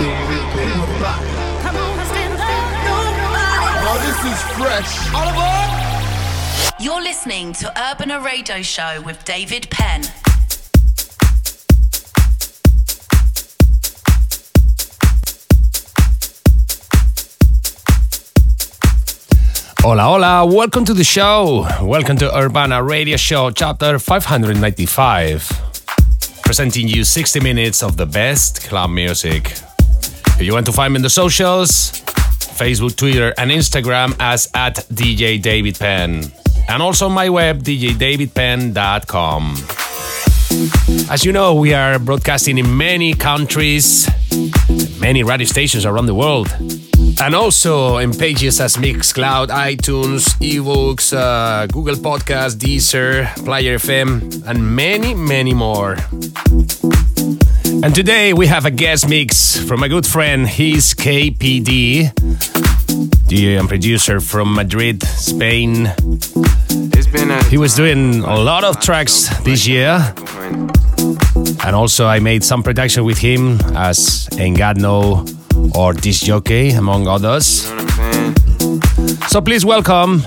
Oh, this is fresh. All aboard! You're listening to Urbana Radio Show with David Penn. Hola, hola, welcome to the show. Welcome to Urbana Radio Show, chapter 595. Presenting you 60 minutes of the best club music. If you want to find me in the socials, Facebook, Twitter, and Instagram as at DJ David Penn. And also my web, djdavidpenn.com. As you know, we are broadcasting in many countries, many radio stations around the world and also in pages as Mixcloud, iTunes, iVoox, uh, Google Podcast, Deezer, Player FM, and many, many more. And today we have a guest mix from a good friend. He's KPD, DJ and producer from Madrid, Spain. He was doing a lot of tracks this year. And also I made some production with him as Engadno or Disc Jockey, among others. So please welcome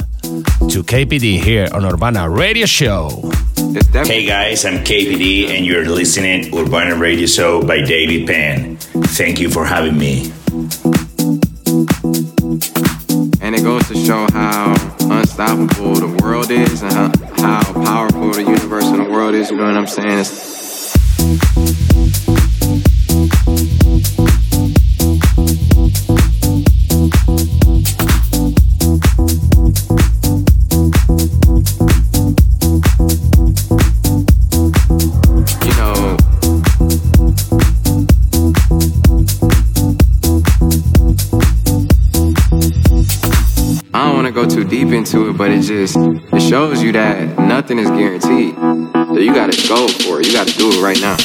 to KPD here on Urbana Radio Show. Hey guys, I'm KPD and you're listening Urbana Radio Show by David Penn. Thank you for having me. And it goes to show how unstoppable the world is and how, how powerful the universe and the world is, you know what I'm saying? It's, just it shows you that nothing is guaranteed. So you gotta go for it. You gotta do it right now.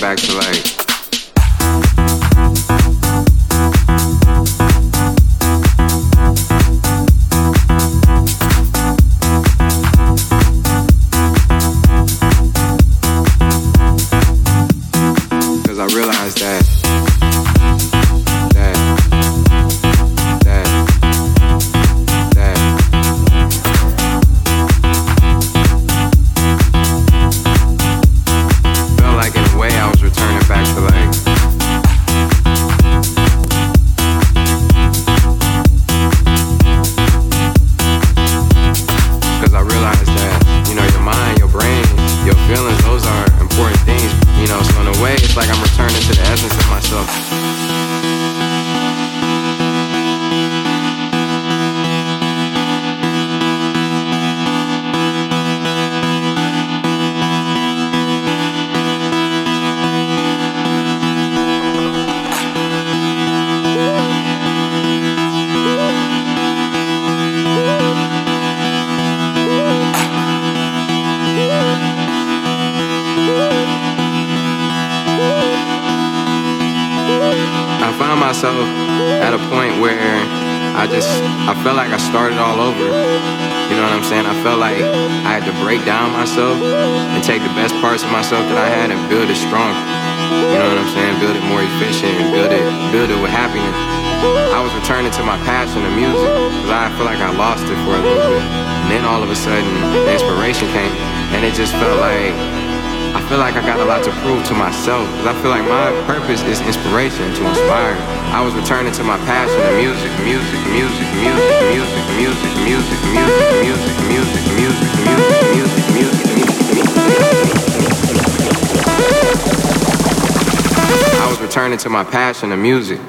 Back to like to my passion of music, music, music, music, music, music, music, music, music, music, music, music, music, music, music. I was returning to my passion of music.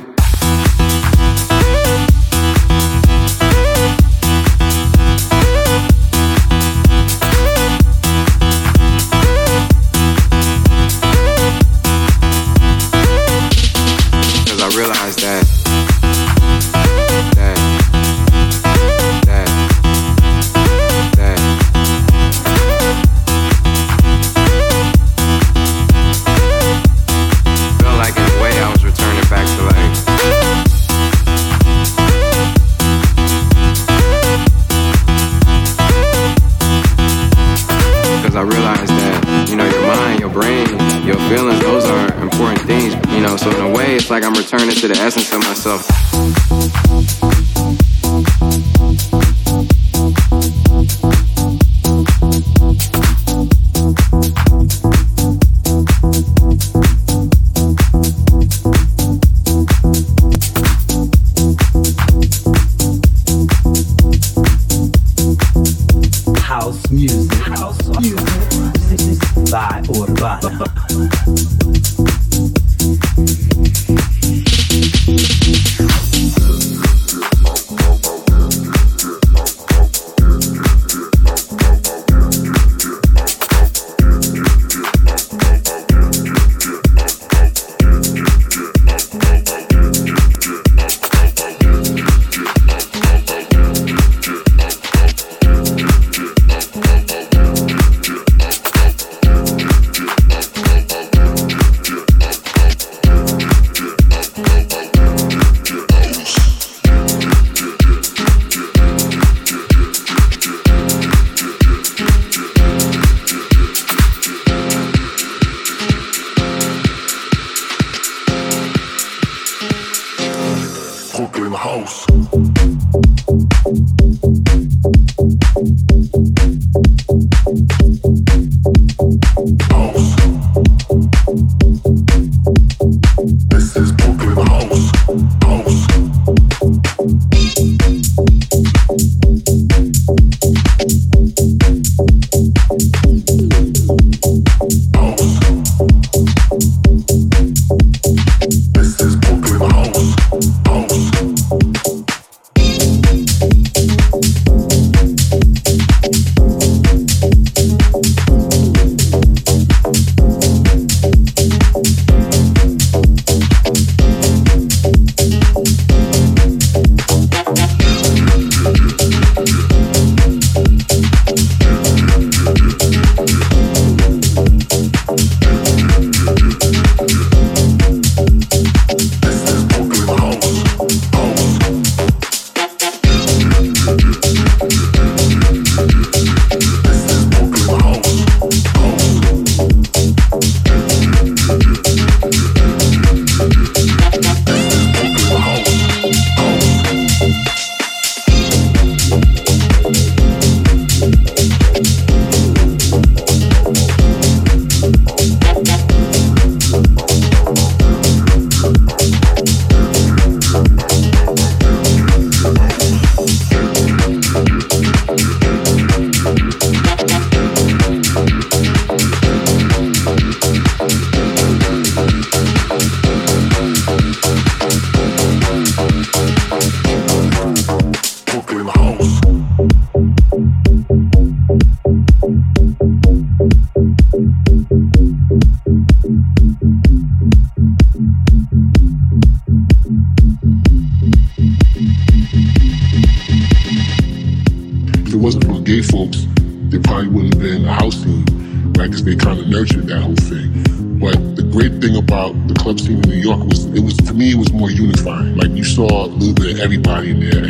Everybody in there,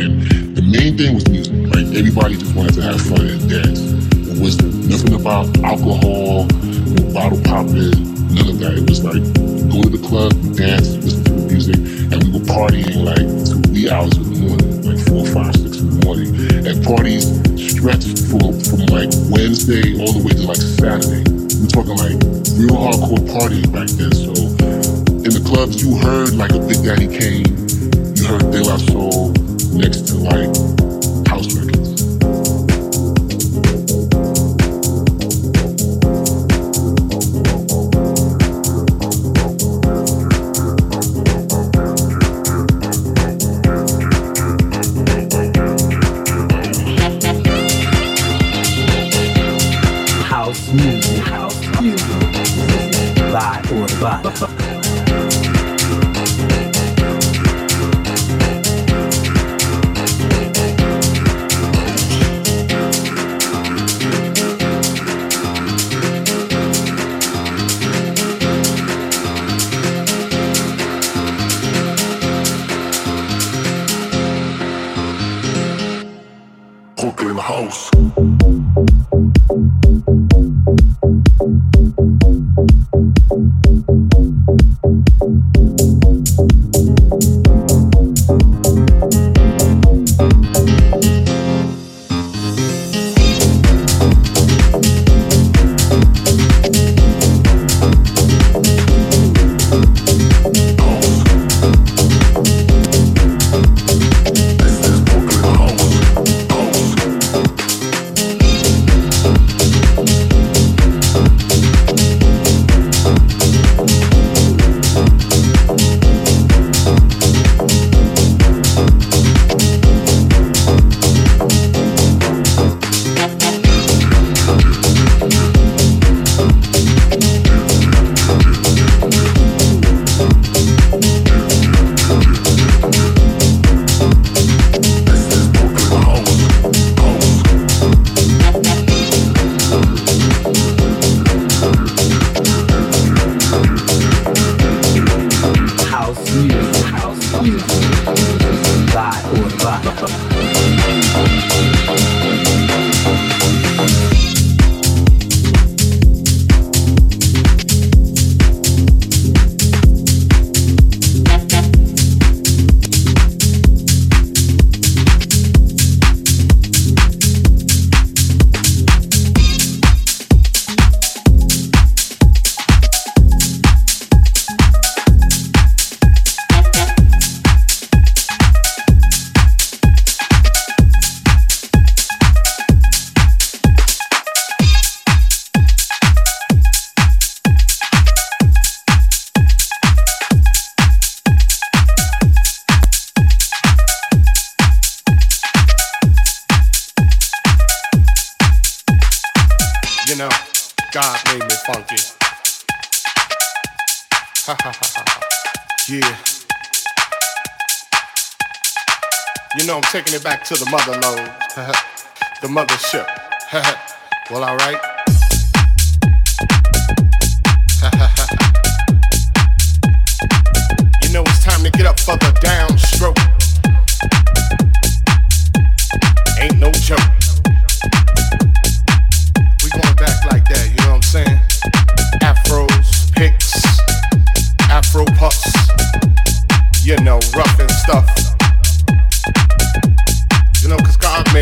house. Know, I'm taking it back to the mother load. the mothership. well, alright. you know, it's time to get up for the downstroke. Ain't no joke.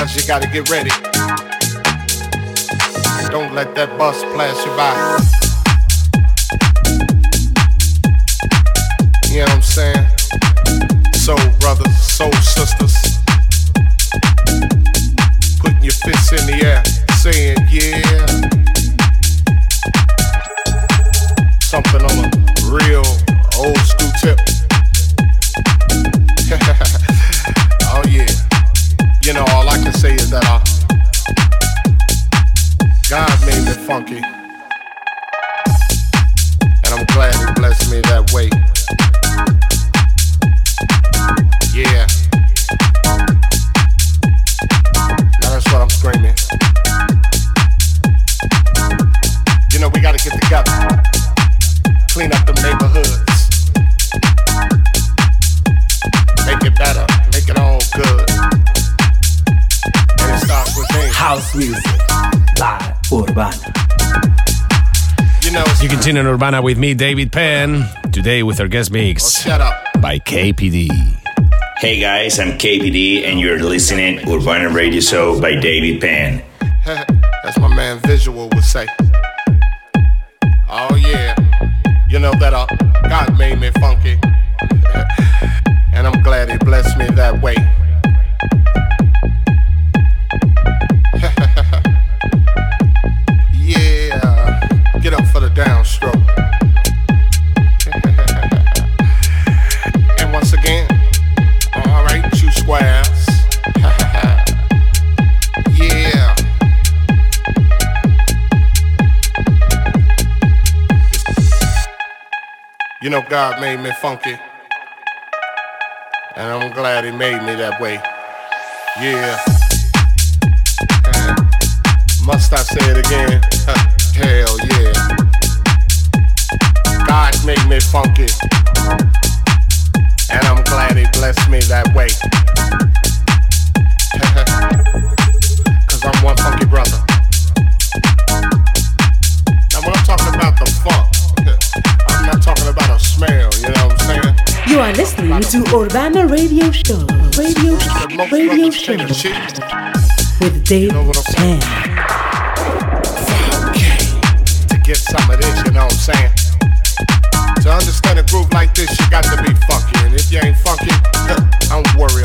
Cause you gotta get ready. Don't let that bus pass you by. You know what I'm saying? Soul brothers, soul sisters. Putting your fists in the air, saying, yeah. Something on a real funky. Virgin and Urbana with me, David Penn. Today with our guest mix oh, by KPD. Hey guys, I'm KPD and you're listening to Urbana Radio Show by David Penn. That's my man Visual would say. Oh yeah, you know that uh, God made me funky, and I'm glad He blessed me that way. You know, God made me funky. And I'm glad He made me that way. Yeah. Must I say it again? Hell yeah. God made me funky. And I'm glad He blessed me that way. Urbana Radio Show. Radio Show. Radio Show. With Dave you know To get some of this, you know what I'm saying? To understand a groove like this, you got to be funky. And if you ain't funky, don't worry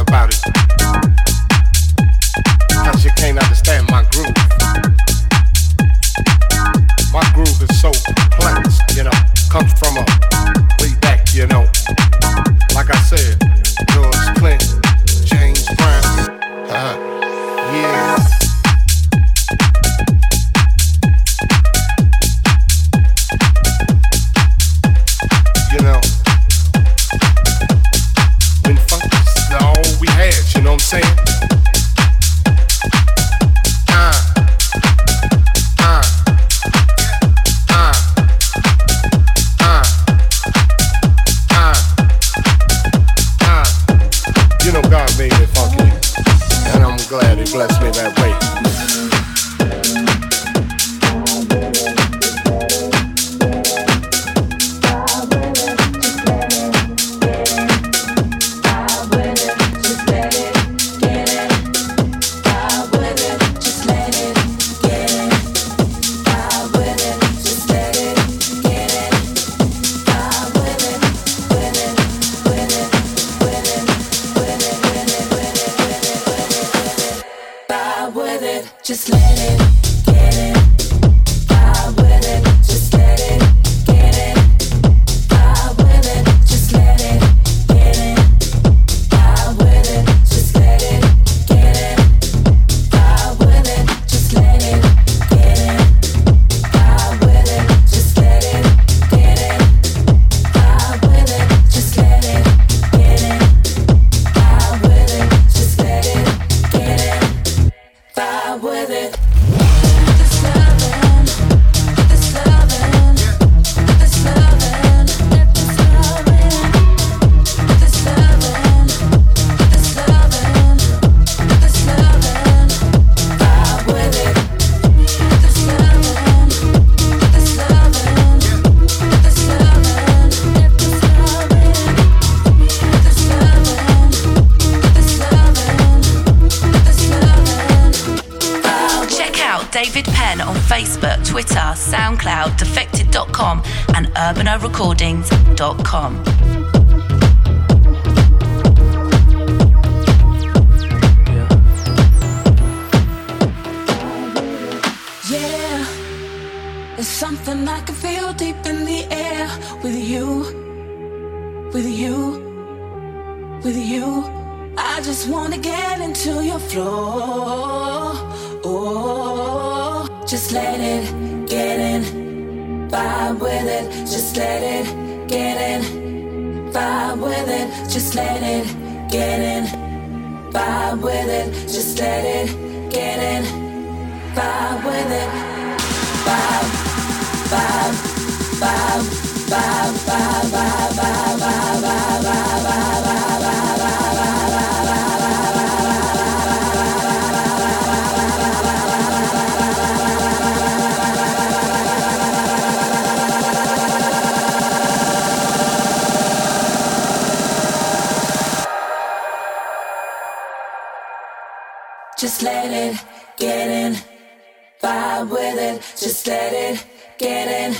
Let it get in,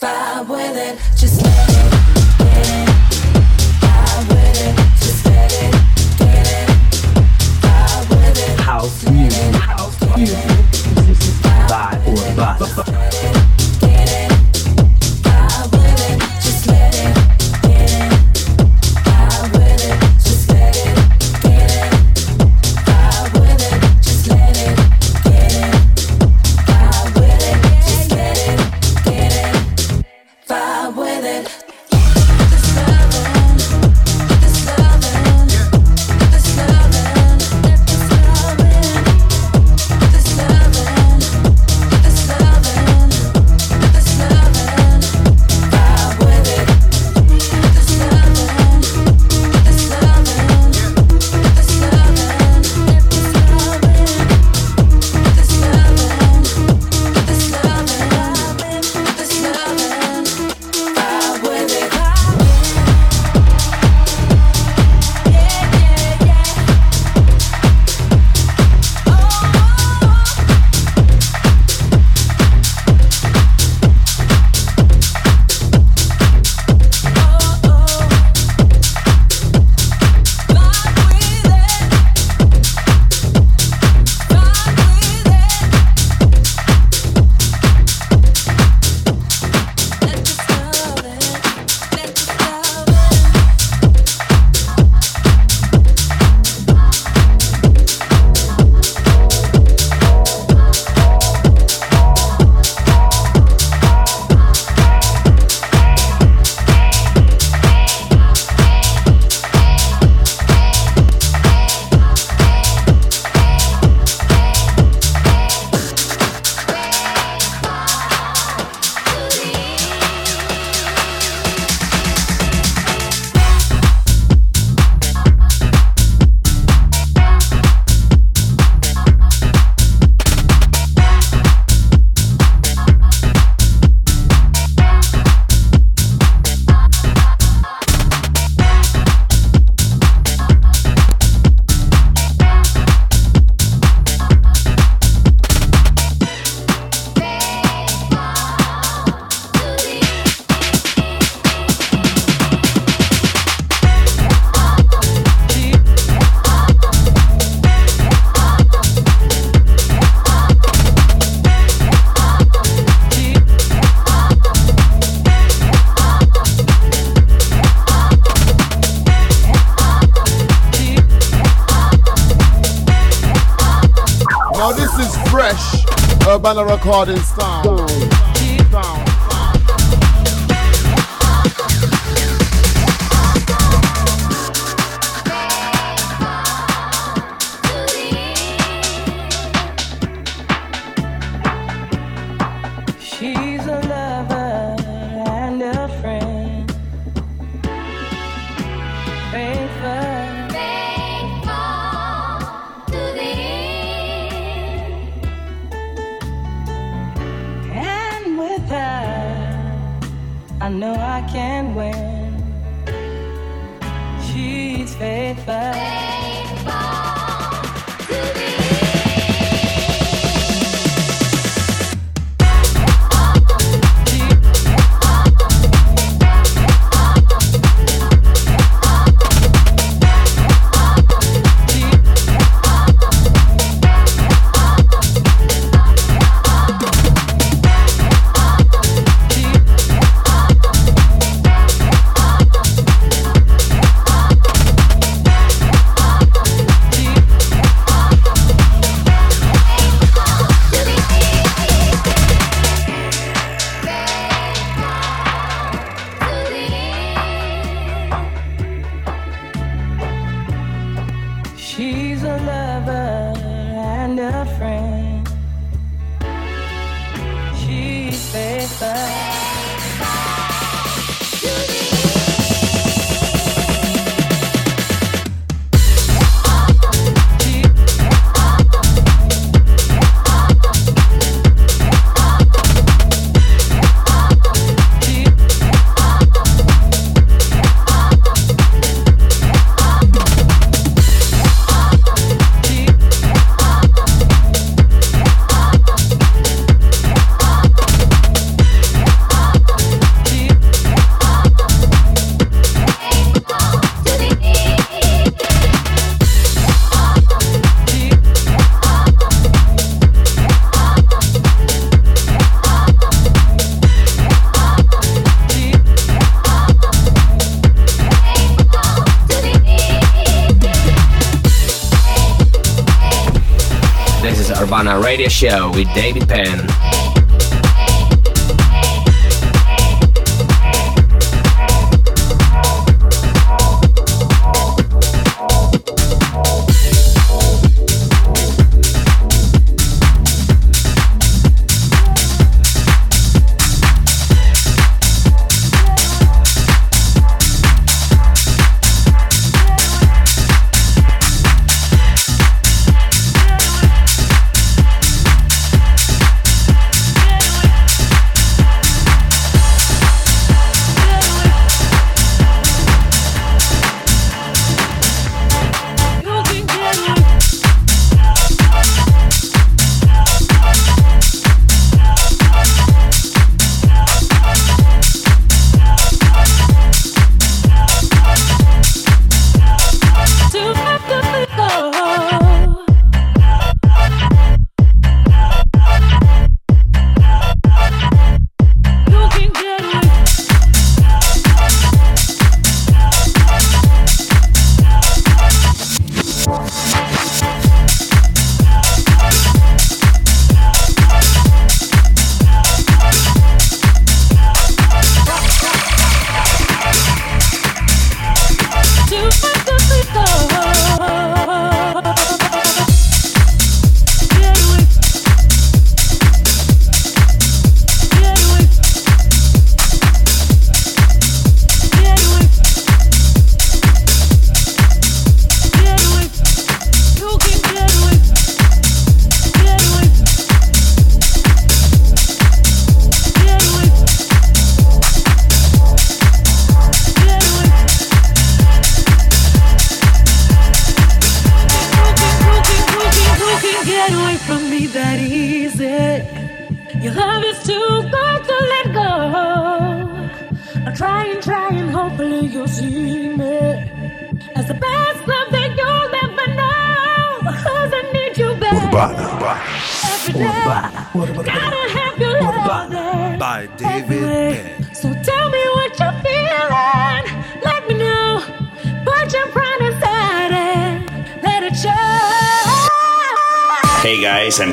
vibe with it. Just let it get vibe with it. Just let it get vibe with it. House music, house music, vibe or bust. Cardin style. I know I can win. She's faithful. Urbana Radio Show with David Penn.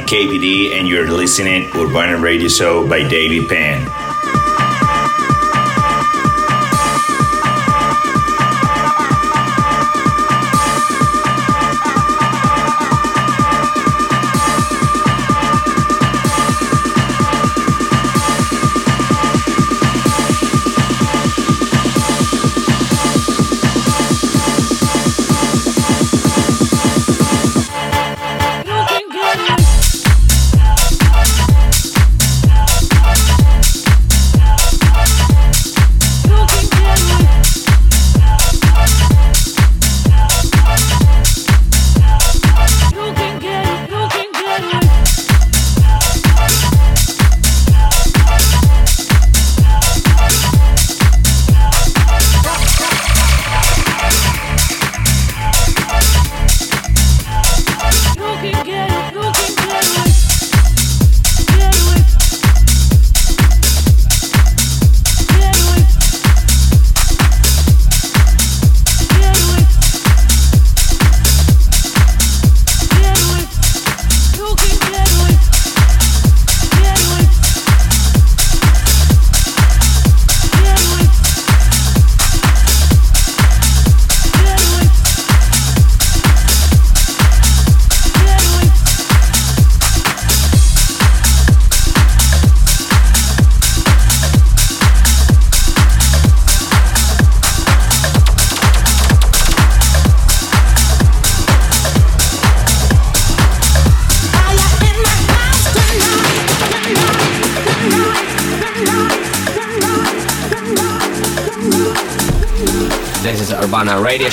KPD, and you're listening Urbana Radio Show by David Penn.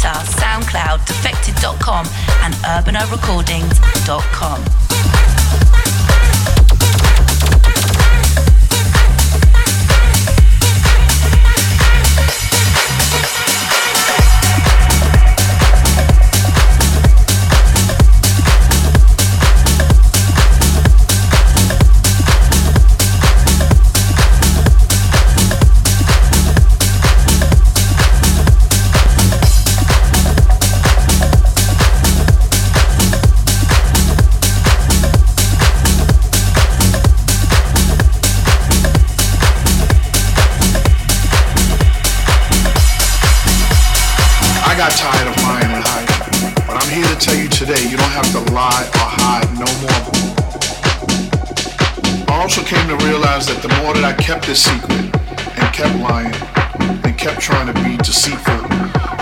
Twitter, SoundCloud, Defected.com, and UrbanaRecordings.com. got tired of lying and hiding, but I'm here to tell you today you don't have to lie or hide no more. I also came to realize that the more that I kept this secret and kept lying and kept trying to be deceitful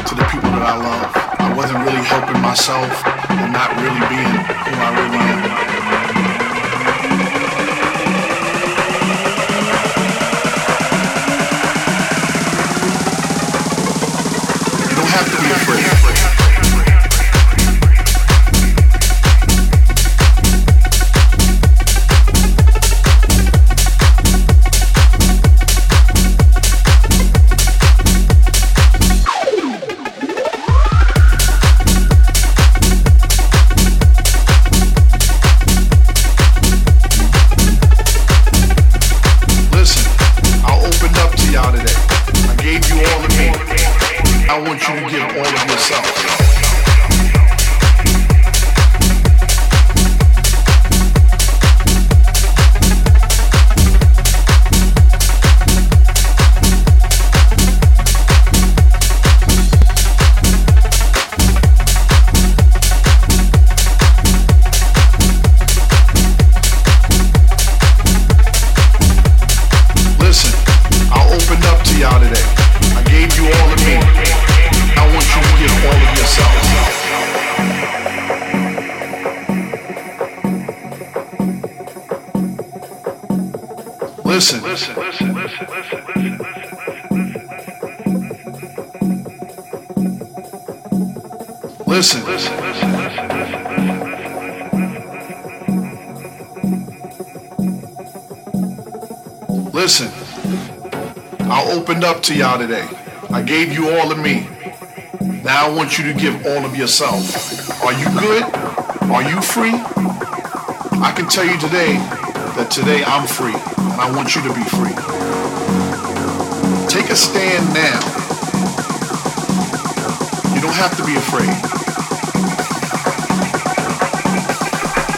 to the people that I love, I wasn't really helping myself and not really being who I really am. Have to be afraid. To y'all today. I gave you all of me. Now I want you to give all of yourself. Are you good? Are you free? I can tell you today that today I'm free, and I want you to be free. Take a stand now. You don't have to be afraid.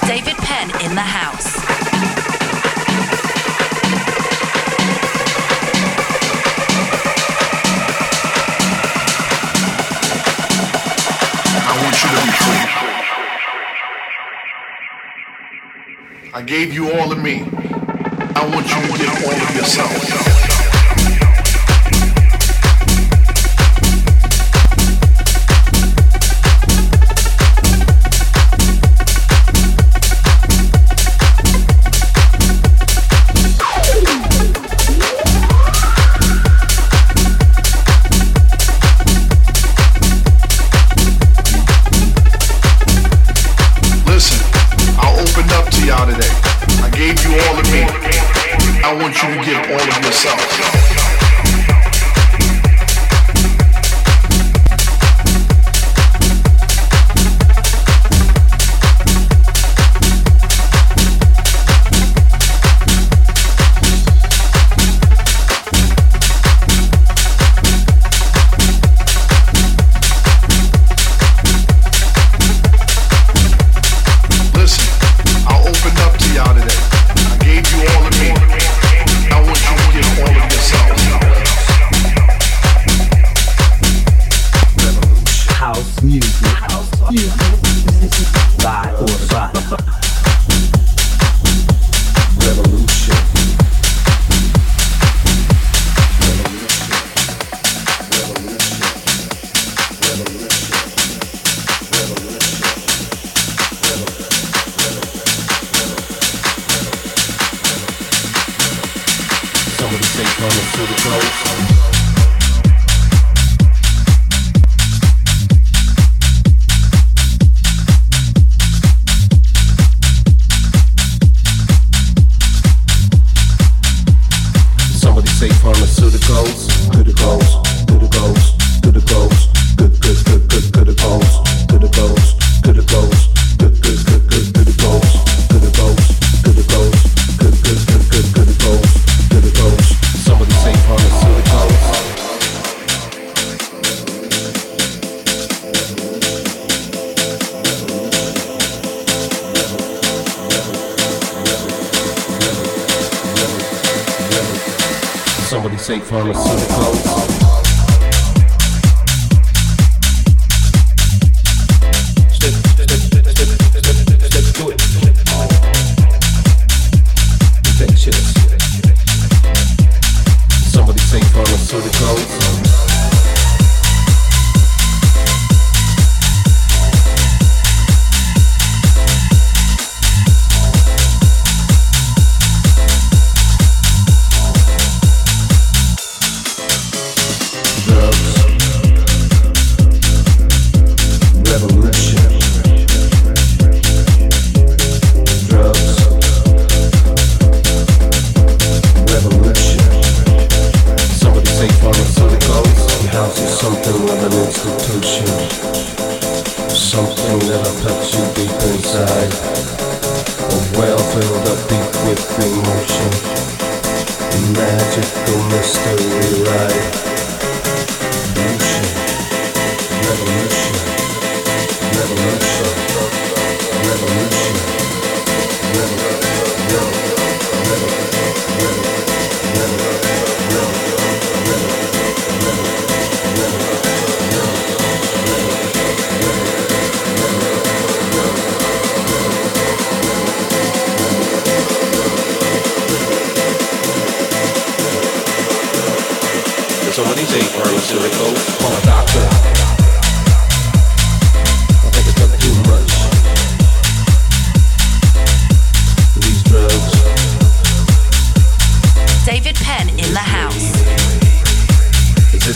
David Penn in the house. Gave you all of me. I want you to give all of yourself. namesake pharmaceuticals.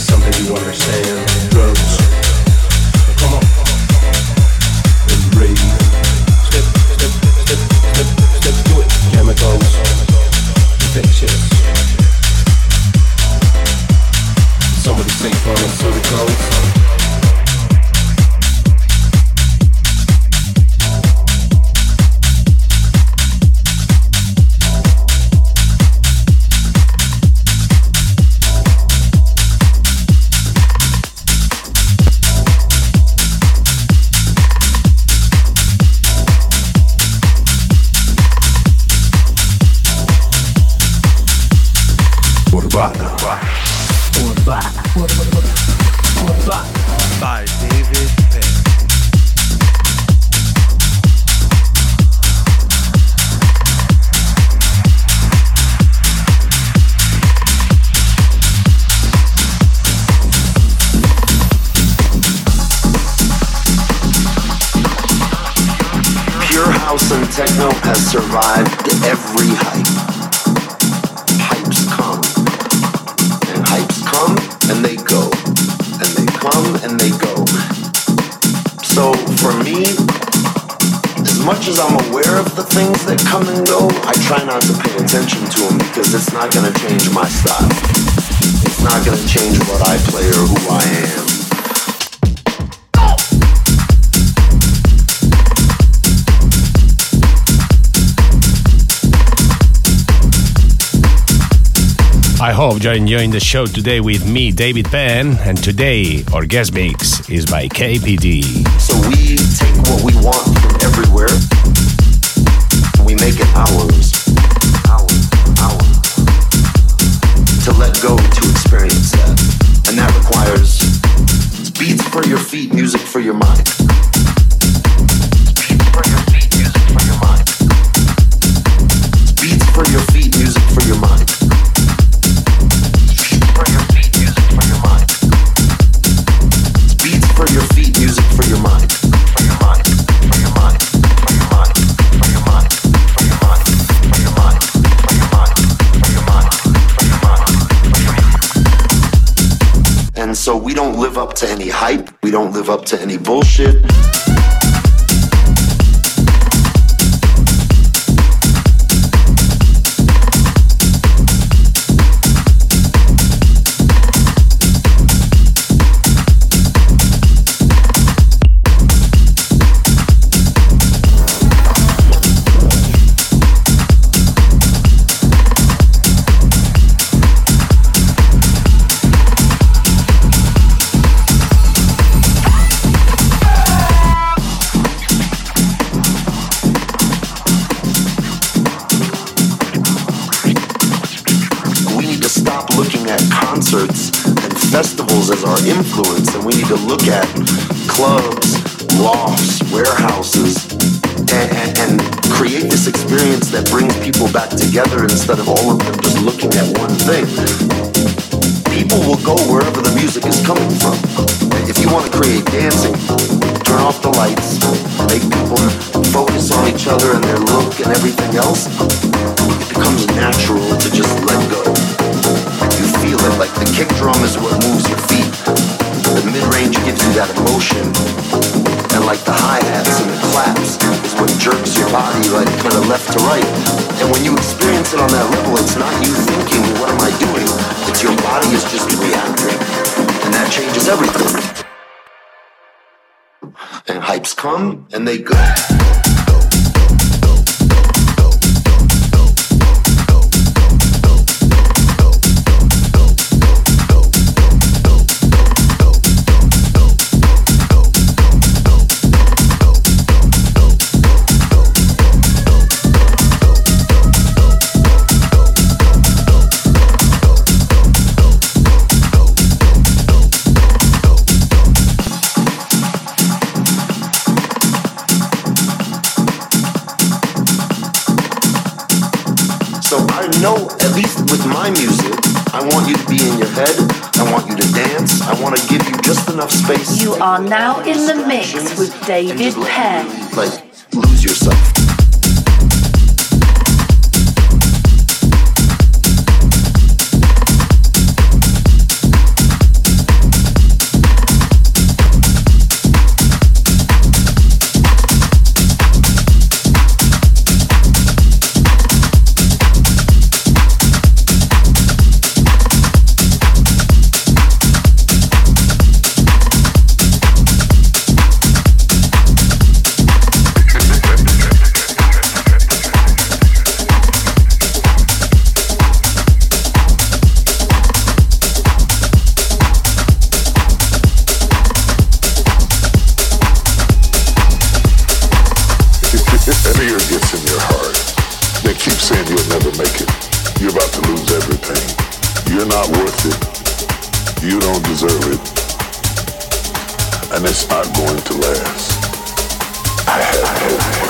something you understand. Join the show today with me, David Penn, and today our guest mix is by KPD. So we take what we want don't live up to any hype. We don't live up to any bullshit. Influence, and we need to look at clubs, lofts, warehouses, and, and, and create this experience that brings people back together instead of all of them just looking at one thing. People will go wherever the music is coming from. If you want to create dancing, turn off the lights, make people focus on each other and their look and everything else. It becomes natural to just let go. You feel it like the kick drum is what moves your feet. The mid range gives you that emotion. And like the hi hats and the claps is what jerks your body like kind of left to right. And when you experience it on that level, it's not you thinking, what am I doing? It's your body is just reacting. And that changes everything. And hypes come and they go. Know, at least with my music, I want you to be in your head. I want you to dance. I want to give you just enough space. You are now in the mix with David Penn. Like, lose yourself. Gets in your heart. They keep saying you'll never make it. You're about to lose everything. You're not worth it. You don't deserve it. And it's not going to last. I have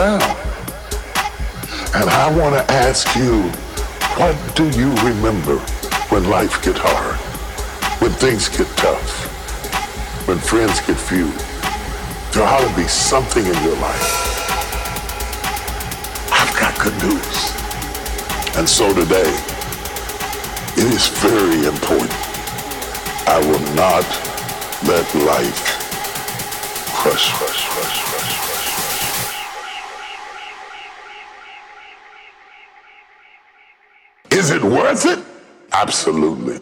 And I wanna ask you, what do you remember when life get hard? When things get tough? When friends get few? There ought to be something in your life. I've got good news. And so today, it is very important. I will not let life crush, crush, Absolutely.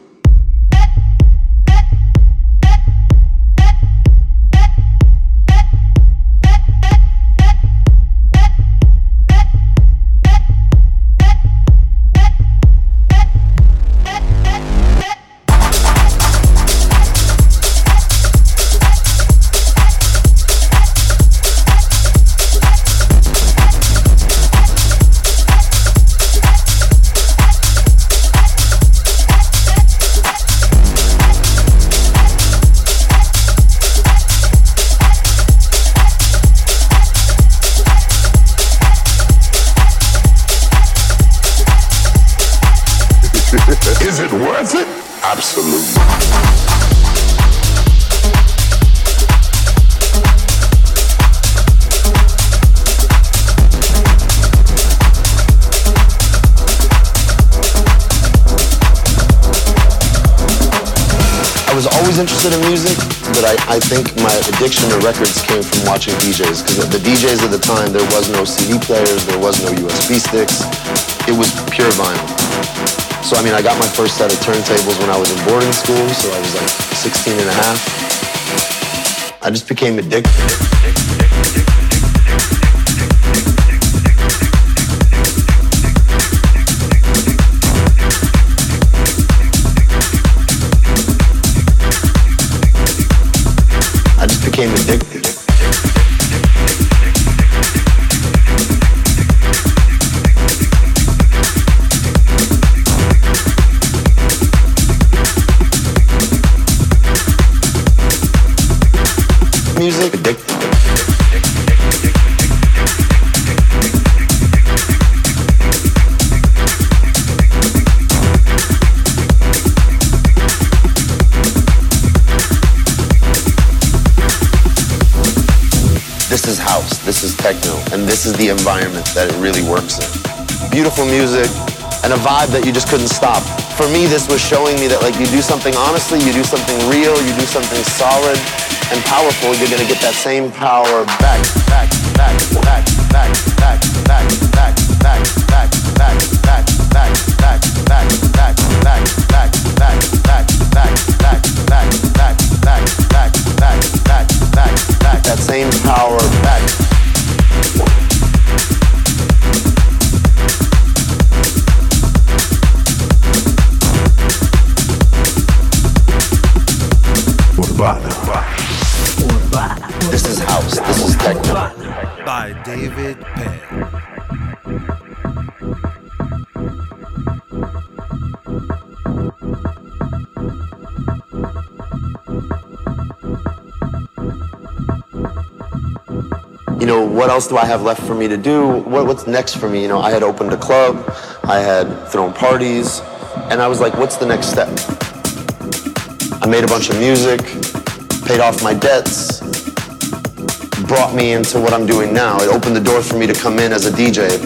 In music, but I, I think my addiction to records came from watching DJs. Because the DJs at the time, there was no CD players, there was no USB sticks. It was pure vinyl. So, I mean, I got my first set of turntables when I was in boarding school, so I was like 16 and a half. I just became addicted. this is the environment that it really works in. Beautiful music and a vibe that you just couldn't stop. For me, this was showing me that like you do something honestly, you do something real, you do something solid and powerful, you're gonna get that same power back, back, back, back, back, back, back, back. Else do I have left for me to do? What, what's next for me? You know, I had opened a club, I had thrown parties, and I was like, what's the next step? I made a bunch of music, paid off my debts, brought me into what I'm doing now. It opened the door for me to come in as a DJ.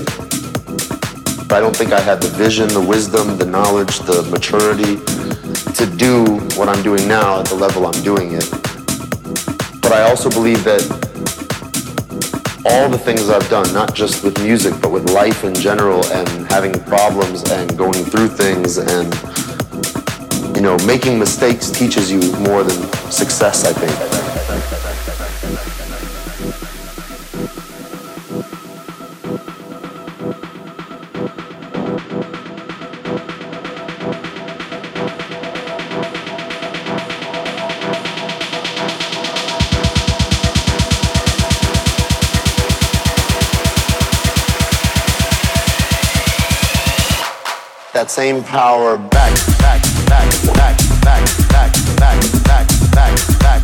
But I don't think I had the vision, the wisdom, the knowledge, the maturity to do what I'm doing now at the level I'm doing it. But I also believe that all the things I've done, not just with music, but with life in general and having problems and going through things and, you know, making mistakes teaches you more than success, I think. Same power back, back, back, back, back, back, back, back, back, back,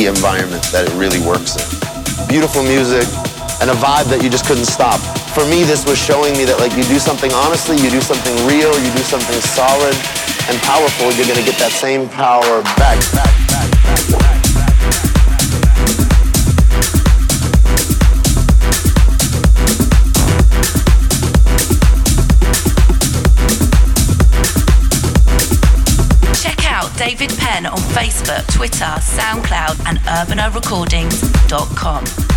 the environment that it really works in. Beautiful music and a vibe that you just couldn't stop. For me, this was showing me that like you do something honestly, you do something real, you do something solid and powerful, you're gonna get that same power back, back, 10 on Facebook, Twitter, SoundCloud, and urbanarecordings.com.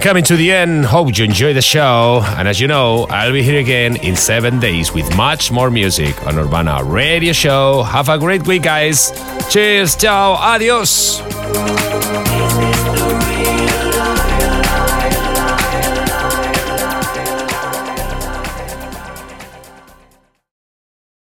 And we are coming to the end. Hope you enjoy the show. And as you know, I'll be here again in seven days with much more music on Urbana Radio Show. Have a great week, guys. Cheers. Ciao. Adios.